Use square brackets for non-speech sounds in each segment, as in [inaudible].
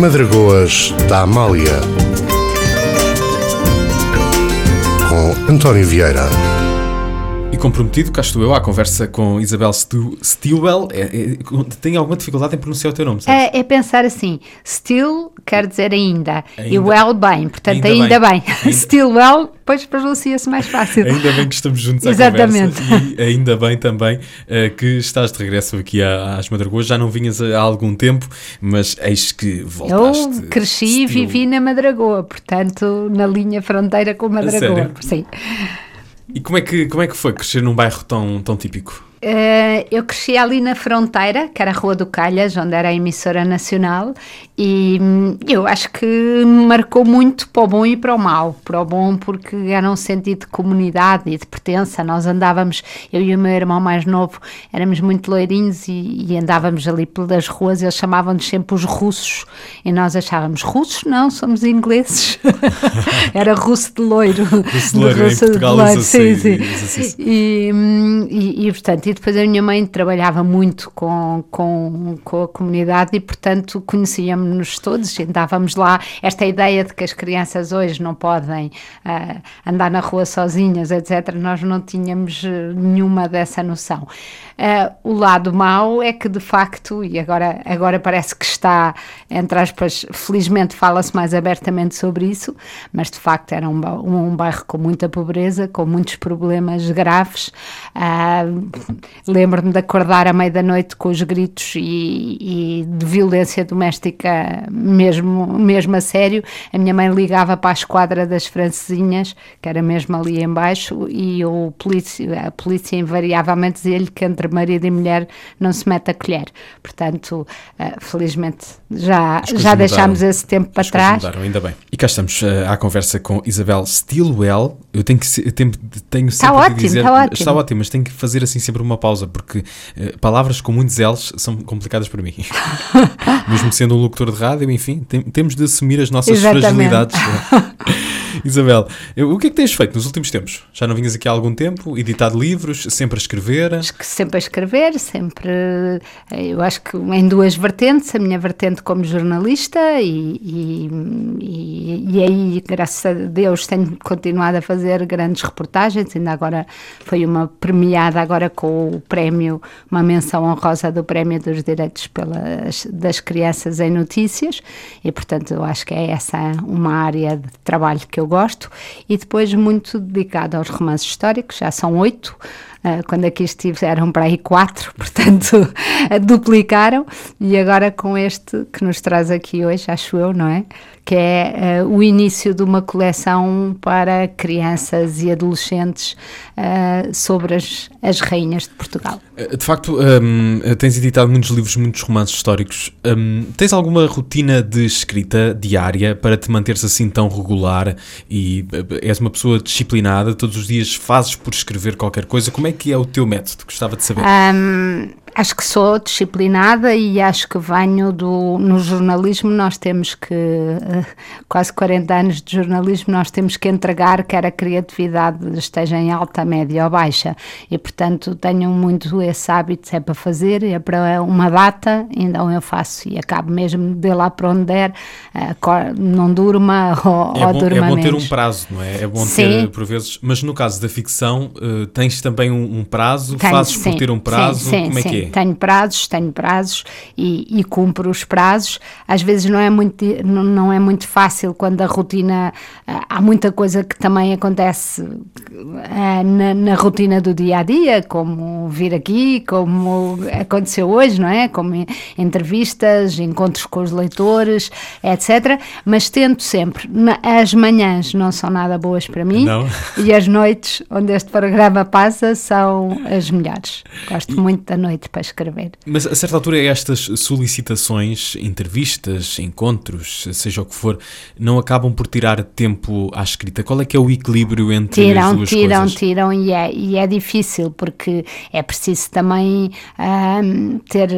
Madragoas da Amália com António Vieira. E comprometido, cá estou eu à conversa com Isabel Stu- Stilwell. É, é, tenho alguma dificuldade em pronunciar o teu nome? É, é pensar assim, still quer dizer ainda, e Ainda. well bem, portanto Ainda ainda, bem. bem. [laughs] Ainda. still well, depois pronuncia-se mais fácil. Ainda bem que estamos juntos à Exatamente. conversa e ainda bem também eh, que estás de regresso aqui à- às Madragoas. Já não vinhas há algum tempo, mas eis que voltaste. Eu cresci e vivi na Madragoa, portanto, na linha fronteira com Madragoa. Sim. E como é, que, como é que foi crescer num bairro tão, tão típico? Eh, eu cresci ali na fronteira, que era a Rua do Calhas, onde era a emissora nacional, e hum, eu acho que me marcou muito para o bom e para o mau. Para o bom, porque era um sentido de comunidade e de pertença. Nós andávamos, eu e o meu irmão mais novo, éramos muito loirinhos e, e andávamos ali pelas ruas. Eles chamavam-nos sempre os russos, e nós achávamos: russos? Não, somos ingleses. [laughs] era russo de loiro. Russo de loiro, em Portugal usa-se- usa-se isso. E, hum, e, e, portanto, e depois a minha mãe trabalhava muito com, com, com a comunidade e, portanto, conhecíamos-nos todos andávamos lá. Esta ideia de que as crianças hoje não podem ah, andar na rua sozinhas, etc., nós não tínhamos eh, nenhuma dessa noção. Ah, o lado mau é que, de facto, e agora, agora parece que está, entre aspas, felizmente fala-se mais abertamente sobre isso, mas de facto era um, um bairro com muita pobreza, com muitos problemas graves. Ah, Lembro-me de acordar à meia da noite com os gritos e, e de violência doméstica, mesmo, mesmo a sério. A minha mãe ligava para a esquadra das francesinhas, que era mesmo ali embaixo, e o polícia, a polícia invariavelmente dizia-lhe que entre marido e mulher não se mete a colher. Portanto, ah, felizmente já, já deixámos mudaram. esse tempo para trás. mudaram, ainda bem. E cá estamos eh, à conversa com Isabel Stilwell. Eu tenho que eu tenho, tenho sempre ótimo, que dizer. está ótimo. Está ótimo, mas tenho que fazer assim sempre uma pausa, porque eh, palavras com muitos L's são complicadas para mim. [laughs] Mesmo sendo um locutor de rádio, enfim, tem- temos de assumir as nossas Exatamente. fragilidades. [laughs] [laughs] Isabel, o que é que tens feito nos últimos tempos? Já não vinhas aqui há algum tempo? Editado livros? Sempre a escrever? Sempre a escrever, sempre, eh, eu acho que em duas vertentes, a minha vertente como jornalista e, e, e- e aí, graças a Deus, tenho continuado a fazer grandes reportagens, ainda agora foi uma premiada agora com o prémio, uma menção honrosa do Prémio dos Direitos pelas, das Crianças em Notícias e, portanto, eu acho que é essa uma área de trabalho que eu gosto e depois muito dedicado aos romances históricos, já são oito, quando aqui estive eram para aí quatro, [laughs] portanto duplicaram, e agora com este que nos traz aqui hoje, acho eu, não é? Que é uh, o início de uma coleção para crianças e adolescentes sobre as, as rainhas de Portugal. Eh, De facto, hum, tens editado muitos livros, muitos romances históricos. Hum, tens alguma rotina de escrita diária para te manteres assim tão regular e eh, és uma pessoa disciplinada? Todos os dias fazes por escrever qualquer coisa? Como é que é o teu método? Gostava de saber. Um, acho que sou disciplinada e acho que venho do. No jornalismo, nós temos que. eh, quase 40 anos de jornalismo, nós temos que entregar que a criatividade esteja em alta, média ou baixa. E, portanto, tenho muito esse hábito, se é para fazer, é para uma data, então eu faço e acabo mesmo de lá para onde der, eh, não durma [laughs] ou, É ou bom, é durma bom ter menos. um prazo, não é? É bom Sim. ter, por vezes, mas no caso da ficção, eh, tens também um, um prazo? Tenho, fazes por sim, ter um prazo? Sim, sim, Como é que é? Tenho prazos, tenho prazos e, e cumpro os prazos. Às vezes não é muito, não, não é muito fácil quando a rotina. ah, Há muita coisa que também acontece ah, na, na rotina do dia a dia, como vir aqui, como aconteceu hoje, não é? Como entrevistas, encontros com os leitores, etc. Mas tento sempre. As manhãs não são nada boas para mim Não? e as noites onde este programa passa são as melhores. Gosto muito da noite para escrever. Mas a certa altura estas solicitações, entrevistas, encontros, seja o que for, não acabam por tirar tempo à escrita. Qual é que é o equilíbrio entre Tiram, as duas tiram, coisas. tiram e é, e é difícil porque é preciso também ahm, ter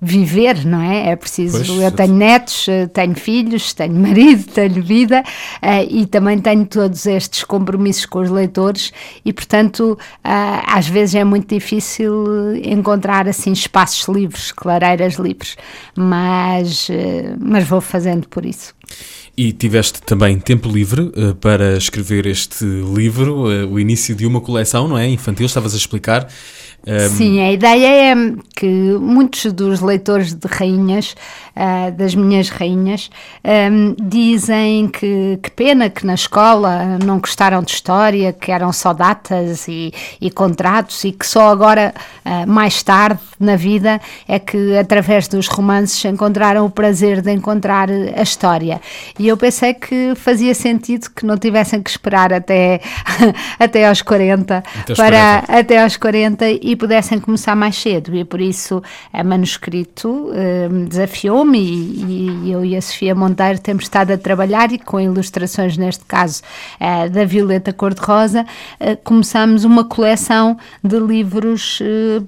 viver, não é? É preciso. Pois. eu tenho netos, tenho filhos, tenho [laughs] marido, tenho vida eh, e também tenho todos estes compromissos com os leitores e, portanto, ah, às vezes é muito difícil encontrar assim espaços livres, clareiras livres, mas, eh, mas vou fazendo por isso. E tiveste também tempo livre eh, para escrever este livro, eh, o início de uma coleção, não é? Infantil, estavas a explicar. Eh, Sim, a ideia é que muitos dos leitores de rainhas, ah, das minhas rainhas, ahm, dizem que, que pena que na escola não gostaram de história, que eram só datas e, e contratos e que só agora, ah, mais tarde na vida, é que através dos romances encontraram o prazer de encontrar a história. E eu pensei que fazia sentido que não tivessem que esperar até, [laughs] até aos 40 Até aos para até aos 40 e pudessem começar mais cedo. E por isso a manuscrito eh, desafiou-me e, e eu e a Sofia Monteiro temos estado a trabalhar e com ilustrações, neste caso, eh, da Violeta Cor-de-Rosa, eh, começamos uma coleção de livros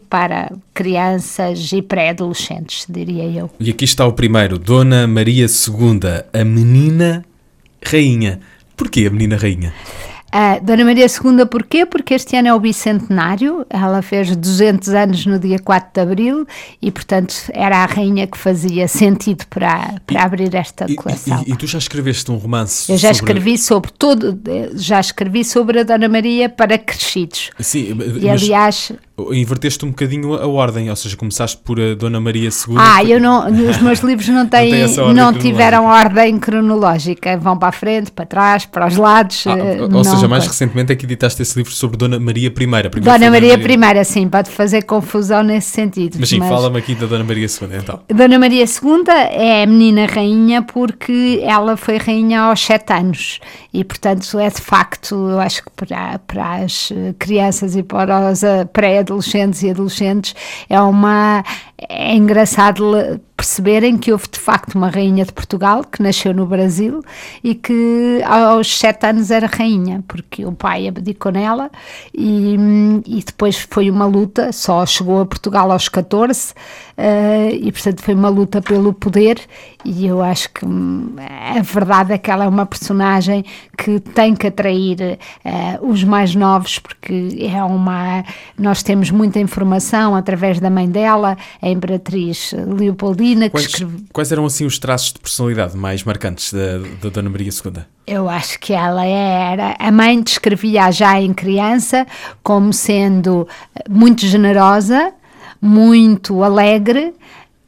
para crianças e pré-adolescentes, diria eu. E aqui está o primeiro, Dona Maria II, a menina rainha. Porquê a menina rainha? A Dona Maria II, porquê? Porque este ano é o bicentenário, ela fez 200 anos no dia 4 de Abril e, portanto, era a rainha que fazia sentido para, para abrir esta E, coleção. e- e tu já escreveste um romance Eu já sobre- escrevi sobre todo, já escrevi sobre a Dona Maria para crescidos. Sim, E mas aliás, inverteste um bocadinho a ordem, ou seja, começaste por a Dona Maria II. ah, eu não, os meus [laughs] livros não têm, não, ordem tiveram ordem cronológica, vão para a frente, para trás, para os lados. Ah, eh, ou não seja, mais recentemente é que editaste esse livro sobre Dona Maria I. Primeiro Dona foi Maria I, sim, pode fazer confusão nesse sentido. Mas sim, fala-me aqui da Dona Maria II, então. Dona Maria II é a menina rainha porque ela foi rainha aos sete anos e, portanto, é de facto, eu acho que para, para as eh, crianças e para os eh, pré-adolescentes e adolescentes é uma. É engraçado perceberem que houve de facto uma rainha de Portugal que nasceu no Brasil e que aos sete anos era rainha, porque o pai abdicou nela e, e depois foi uma luta, só chegou a Portugal aos 14 eh, e portanto foi uma luta pelo poder e eu acho que hum, a verdade é que ela é uma personagem que tem que atrair eh, os mais novos porque é uma nós temos muita informação através da mãe dela, a Imperatriz Leopoldina que Quais, quais eram assim os traços de personalidade mais marcantes da, da Dona Maria II? Eu acho que ela era. A mãe descrevia já em criança como sendo muito generosa, muito alegre,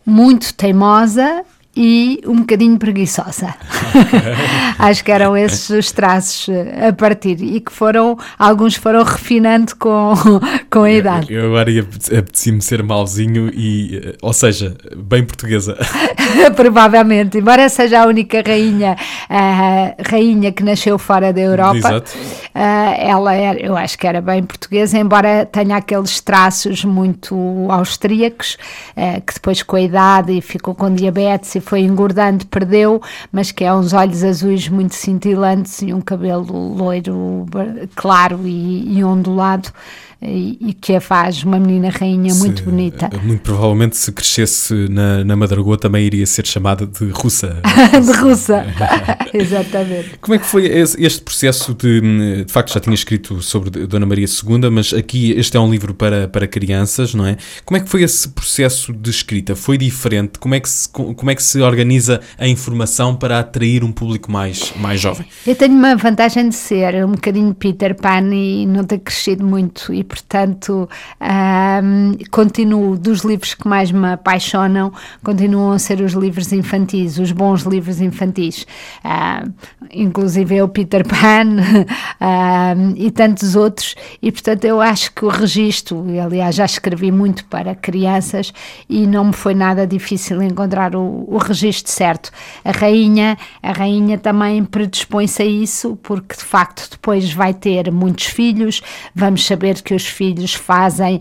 muito teimosa e um bocadinho preguiçosa. [laughs] acho que eram esses os traços eh, a partir e que foram, alguns foram refinando com, [laughs] com a idade. Eu agora ia apetecia-me ser mauzinho e, eh, ou seja, bem portuguesa. [laughs] Provavelmente, embora seja a única rainha, ah, rainha que nasceu fora da Europa, ela era, eu acho que era bem portuguesa, embora tenha aqueles traços muito austríacos, que depois com a idade e ficou com diabetes foi engordando, perdeu, mas que é uns olhos azuis muito cintilantes e um cabelo loiro claro e, e ondulado e, e que a faz uma menina rainha muito Se- bonita. eh, Muito provavelmente, se crescesse na, na Madragoa, também iria ser chamada de russa. [laughs] de russa. [laughs] Exatamente. Como é que foi este processo de. De facto, já tinha escrito sobre Dona Maria II, mas aqui este é um livro para, para crianças, não é? Como é que foi esse processo de escrita? Foi diferente? Como é que se, como é que se organiza a informação para atrair um público mais, mais jovem? Eu tenho uma vantagem de ser um bocadinho Peter Pan e não ter crescido muito e, portanto, ahm, continuo dos livros que mais me apaixonam, continuam a ser os livros infantis, os bons livros infantis. Ah, inclusive é o Peter Pan [laughs] ahm, e tantos outros e, portanto, eu acho que o registro, aliás, já escrevi muito para crianças e não me foi nada difícil encontrar o, o registro certo. A rainha, a rainha também predispõe-se a isso, porque de facto depois vai ter muitos filhos, vamos saber que os filhos fazem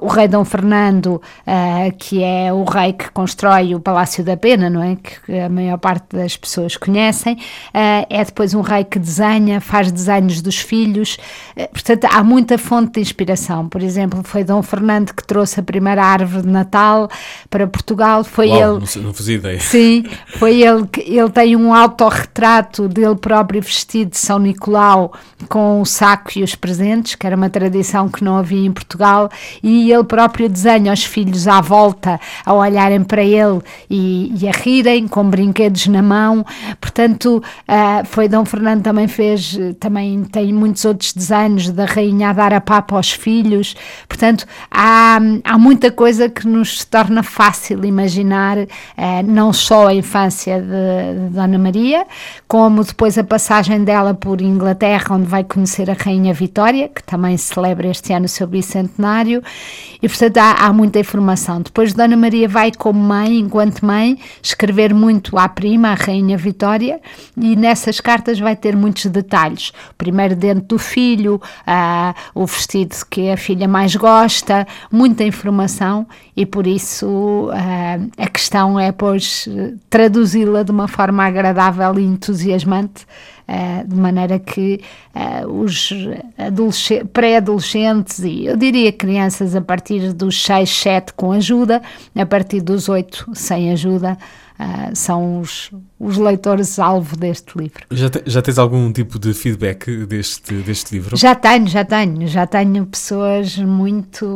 o rei Dom Fernando, uh, que é o rei que constrói o Palácio da Pena, não é? Que a maior parte das pessoas conhecem, uh, é depois um rei que desenha, faz desenhos dos filhos, uh, portanto há muita fonte de inspiração. Por exemplo, foi Dom Fernando que trouxe a primeira árvore de Natal para Portugal, foi Uau, ele. Não, não fazia ideia. Sim, foi ele que ele tem um autorretrato dele próprio vestido de São Nicolau com o saco e os presentes, que era uma tradição que não havia em Portugal, e ele próprio desenha os filhos à volta a olharem para ele e, e a rirem com brinquedos na mão. Portanto, uh, foi Dom Fernando também fez, também tem muitos outros desenhos da rainha a dar a papa aos filhos. Portanto, há, há muita coisa que nos torna fácil imaginar uh, não só a infância de, de Dona Maria, como depois a passagem dela por Inglaterra, onde vai conhecer a Rainha Vitória, que também celebra este ano seu bicentenário, e portanto há, há, muita informação. Depois Dona Maria vai como mãe, enquanto mãe, escrever muito à prima, à Rainha Vitória, e nessas cartas vai ter muitos detalhes. Primeiro dentro do filho, o vestido que a filha mais gosta, muita informação e por isso a questão é pois traduzi-la de uma forma agradável e entusiasmante Uh, de maneira que uh, os pré-adolescentes e eu diria crianças a partir dos 6, 7 com ajuda, a partir dos 8 sem ajuda, uh, são os, os leitores-alvo deste livro. Já, te, já tens algum tipo de feedback deste, deste livro? Já tenho, já tenho. Já tenho pessoas muito.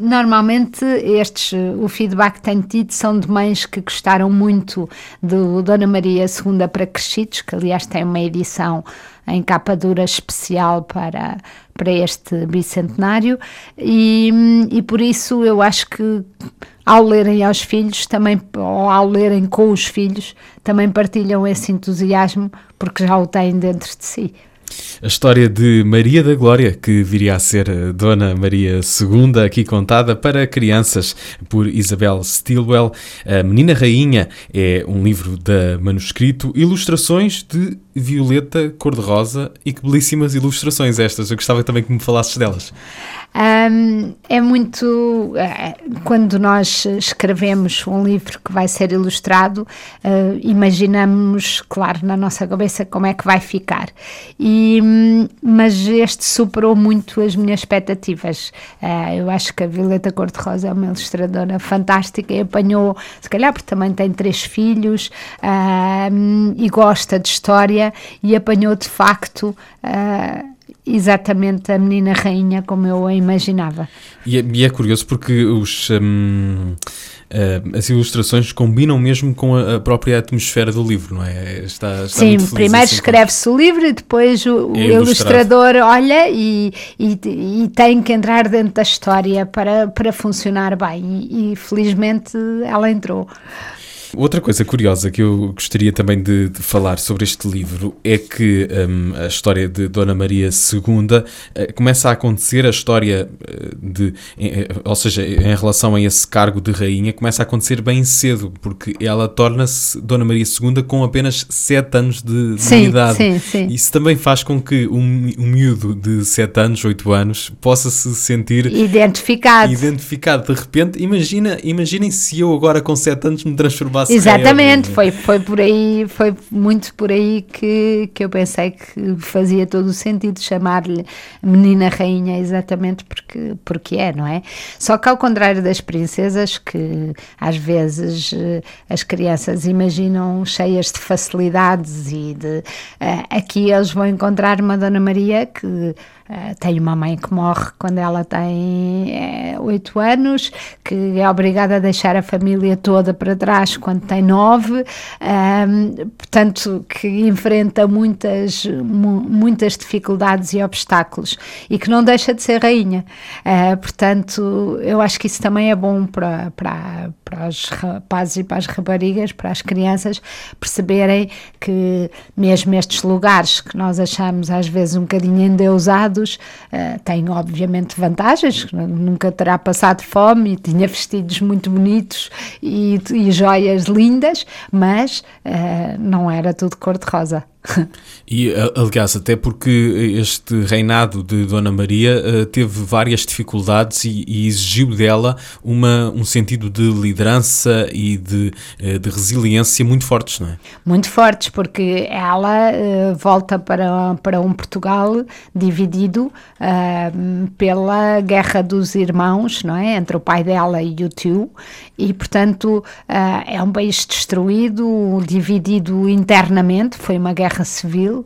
Normalmente, estes, o feedback que tenho tido são de mães que gostaram muito do Dona Maria II para Crescidos, que aliás tem uma edição em capa dura especial para, para este bicentenário, e, e por isso eu acho que ao lerem aos filhos, também, ou ao lerem com os filhos, também partilham esse entusiasmo porque já o têm dentro de si. A história de Maria da Glória, que viria a ser Dona Maria II, aqui contada para crianças por Isabel Stilwell. A Menina Rainha é um livro da manuscrito, ilustrações de Violeta Cor-de-Rosa e que belíssimas ilustrações estas. Eu gostava também que me falasses delas. Um, é muito. Uh, quando nós escrevemos um livro que vai ser ilustrado, uh, imaginamos, claro, na nossa cabeça como é que vai ficar. E, mas este superou muito as minhas expectativas. Uh, eu acho que a Violeta Cor-de-Rosa é uma ilustradora fantástica e apanhou, se calhar porque também tem três filhos e gosta de história, e apanhou de facto. Uh, exatamente a menina rainha como eu a imaginava. E é, e é curioso porque os, um, uh, as ilustrações combinam mesmo com a, a, própria atmosfera do livro, não é? Está, está Sim, primeiro assim, escreve-se o livro e depois o, é o ilustrador olha e, e, e, tem que entrar dentro da história para, para funcionar bem e, e felizmente ela entrou. Outra coisa curiosa que eu gostaria também de, de falar sobre este livro é que um, a história de Dona Maria II uh, começa a acontecer, a história uh, de, em, ou seja, em relação a esse cargo de rainha, começa a acontecer bem cedo, porque ela torna-se Dona Maria II com apenas 7 anos de, de sim, idade. Sim, sim. Isso também faz com que um, um miúdo de 7 anos, 8 anos, possa se sentir identificado. Identificado. De repente, imagina, imaginem se eu agora com 7 anos me Exatamente, foi, foi por aí, foi muito por aí que, que eu pensei que fazia todo o sentido chamar-lhe menina rainha, exatamente porque, porque é, não é? Só que ao contrário das princesas, que às vezes eh, as crianças imaginam cheias de facilidades e de. Uh, aqui eles vão encontrar uma Dona Maria que Uh, tem uma mãe que morre quando ela tem eh, oito é, anos, que é obrigada a deixar a família toda para trás quando tem nove, portanto, que enfrenta muitas, mu muitas dificuldades e obstáculos e que não deixa de ser rainha. Uh, portanto, eu acho que isso também é bom para, para, para os rapazes e para as raparigas, para as crianças, perceberem que mesmo estes lugares que nós achamos às vezes um bocadinho endeusados, uh, tem obviamente vantagens, nunca terá passado fome tinha vestidos muito bonitos e, e joias lindas, mas uh, não era tudo cor-de-rosa. [laughs] E, aliás, até porque este reinado de Dona Maria uh, teve várias dificuldades e, e, exigiu dela uma, um sentido de liderança e de, uh, de resiliência muito fortes, não é? Muito fortes, porque ela uh, volta para, para um Portugal dividido pela Guerra dos Irmãos, não é? Entre o pai dela e o tio, e portanto é um país destruído, dividido internamente, foi uma guerra civil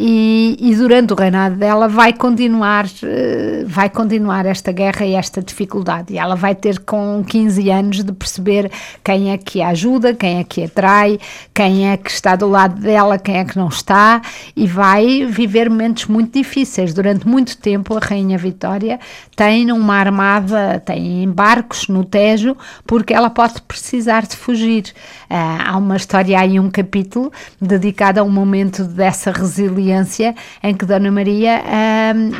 e, e, durante o reinado dela vai continuar, eh, vai continuar esta guerra e esta dificuldade. E ela vai ter com 15 anos de perceber quem é que a ajuda, quem é que atrai, quem é que está do lado dela, quem é que não está, e vai viver momentos muito difíceis. Durante muito tempo, a Rainha Vitória tem uma armada, tem embarcos no Tejo, porque ela pode precisar de fugir. Uh, há uma história aí, um capítulo dedicado a um momento dessa resiliência em que Dona Maria,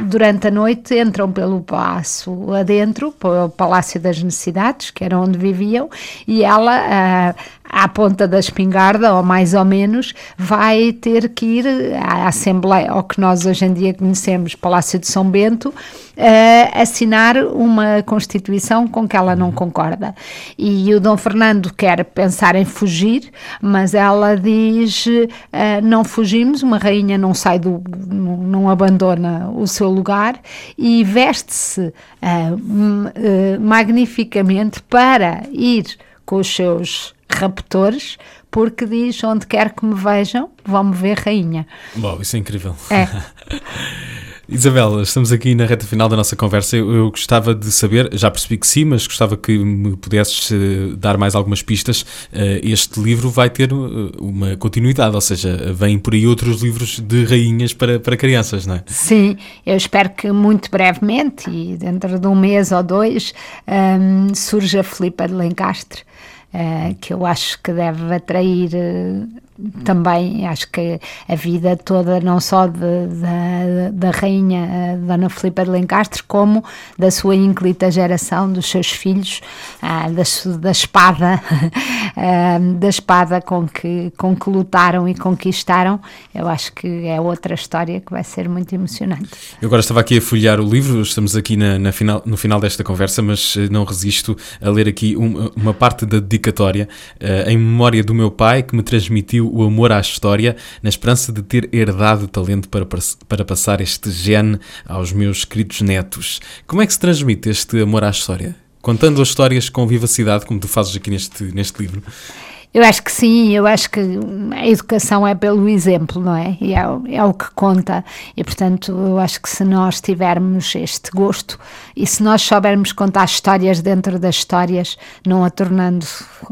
durante a noite, entram pelo passo adentro, pelo Palácio das Necessidades, que era onde viviam, e ela, ah, à ponta da espingarda, ou mais ou menos, vai ter que ir à Assembleia, ao que nós hoje em dia conhecemos, Palácio de São Bento, uh, assinar uma Constituição com que ela não concorda. E o Dom Fernando quer pensar em fugir, mas ela diz: uh, não fugimos, uma rainha não sai do. não abandona o seu lugar e veste-se uh, magnificamente para ir com os seus raptores, porque diz: onde quer que me vejam, vão-me ver rainha. Bom, isso é incrível. É. [laughs] Isabel, estamos aqui na reta final da nossa conversa. Eu, eu, gostava de saber, já percebi que sim, mas gostava que me pudesses uh, dar mais algumas pistas. Uh, este livro vai ter uh, uma continuidade, ou seja, vêm por aí outros livros de rainhas para, para crianças, não é? Sim, eu espero que muito brevemente, e dentro de um mês ou dois, um, surja a Filipa de Lencastre. Que eu acho que deve atrair também acho que a vida toda, não só da rainha eh, Dona Filipa de Lencastre, como da sua ínclita geração, dos seus filhos, ah, da, da espada, ah, [laughs] da espada com que, com que lutaram e conquistaram, eu acho que é outra história que vai ser muito emocionante. Eu agora estava aqui a folhear o livro, estamos aqui na, na final, no final desta conversa, mas eh, não resisto a ler aqui uma, uma parte da dedicatória em memória do meu pai que me transmitiu o amor à história, na esperança de ter herdado o talento para, para passar este gene aos meus queridos netos. Como é que se transmite este amor à história? Contando as histórias com vivacidade, como tu fazes aqui neste, neste livro. Eu acho que sim, eu acho que a educação é pelo exemplo, não é? E é, é, o que conta. E, portanto, eu acho que se nós tivermos este gosto e se nós soubermos contar histórias dentro das histórias, não a tornando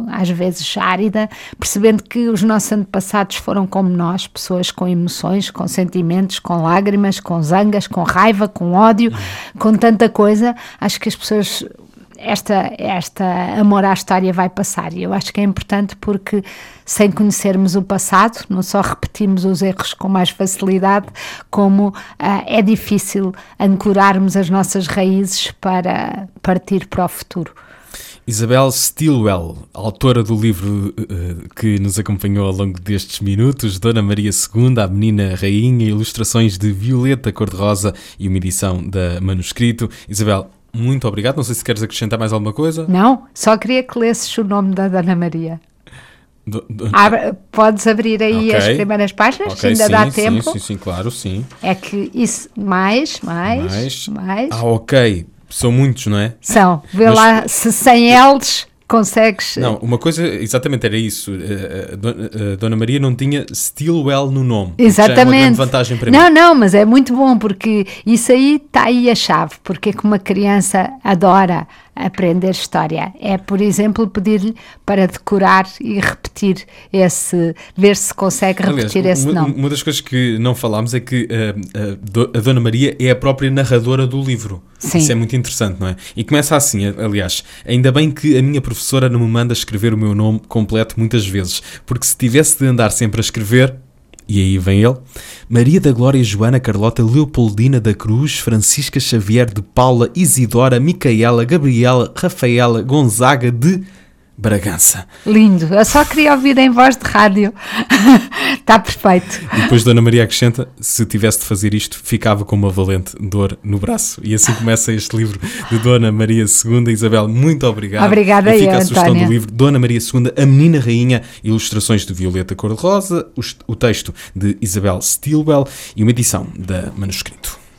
às vezes árida, percebendo que os nossos antepassados foram como nós, pessoas com emoções, com sentimentos, com lágrimas, com zangas, com raiva, com ódio, com tanta coisa, acho que as pessoas esta, esta amor à história vai passar. E eu acho que é importante porque, sem conhecermos o passado, não só repetimos os erros com mais facilidade, como uh, é difícil ancorarmos as nossas raízes para partir para o futuro. Isabel Stilwell, autora do livro uh, que nos acompanhou ao longo destes minutos, Dona Maria II, a Menina Rainha, ilustrações de Violeta Cor-de-Rosa e uma edição da Manuscrito. Isabel, muito obrigado. Não sei se queres acrescentar mais alguma coisa. Não, só queria que lesses o nome da Dona Maria. Do, do... Abre, podes abrir aí okay. as primeiras páginas, okay, ainda sim, dá tempo. Sim, sim, sim, claro, sim. É que isso, mais, mais, mais. mais. Ah, ok. São muitos, não é? São. Vê Mas... lá se sem eles consegues. Não, uma coisa, exatamente era isso. Eh, eh, a Dona Maria não tinha Stilwell no nome. Exatamente. Já é uma grande vantagem para não, mim. Não, mas é muito bom porque isso aí está aí a chave, porque é que uma criança adora aprender história. É, por exemplo, pedir-lhe para decorar e repetir esse, ver se consegue repetir Aliás, esse uma, nome. Uma das coisas que não falámos é que uh, uh, a Dona Maria é a própria narradora do livro. Sim. Isso é muito interessante, não é? E começa assim, aliás, ainda bem que a minha professora não me manda escrever o meu nome completo muitas vezes, porque se tivesse de andar sempre a escrever, e aí vem ele, Maria da Glória Joana Carlota Leopoldina da Cruz, Francisca Xavier de Paula Isidora Micaela Gabriela Rafaela Gonzaga de Bragança. Lindo. Eu só queria ouvir em voz de rádio. Está [laughs] perfeito. E depois Dona Maria acrescenta: se tivesse de fazer isto, ficava com uma valente dor no braço. E assim começa este livro de Dona Maria II. Isabel, muito obrigado. Obrigada e fica eu, a sugestão do livro Dona Maria II, A Menina Rainha, ilustrações de Violeta Cor-de-Rosa, o, o texto de Isabel Stilwell e uma edição da Manuscrito.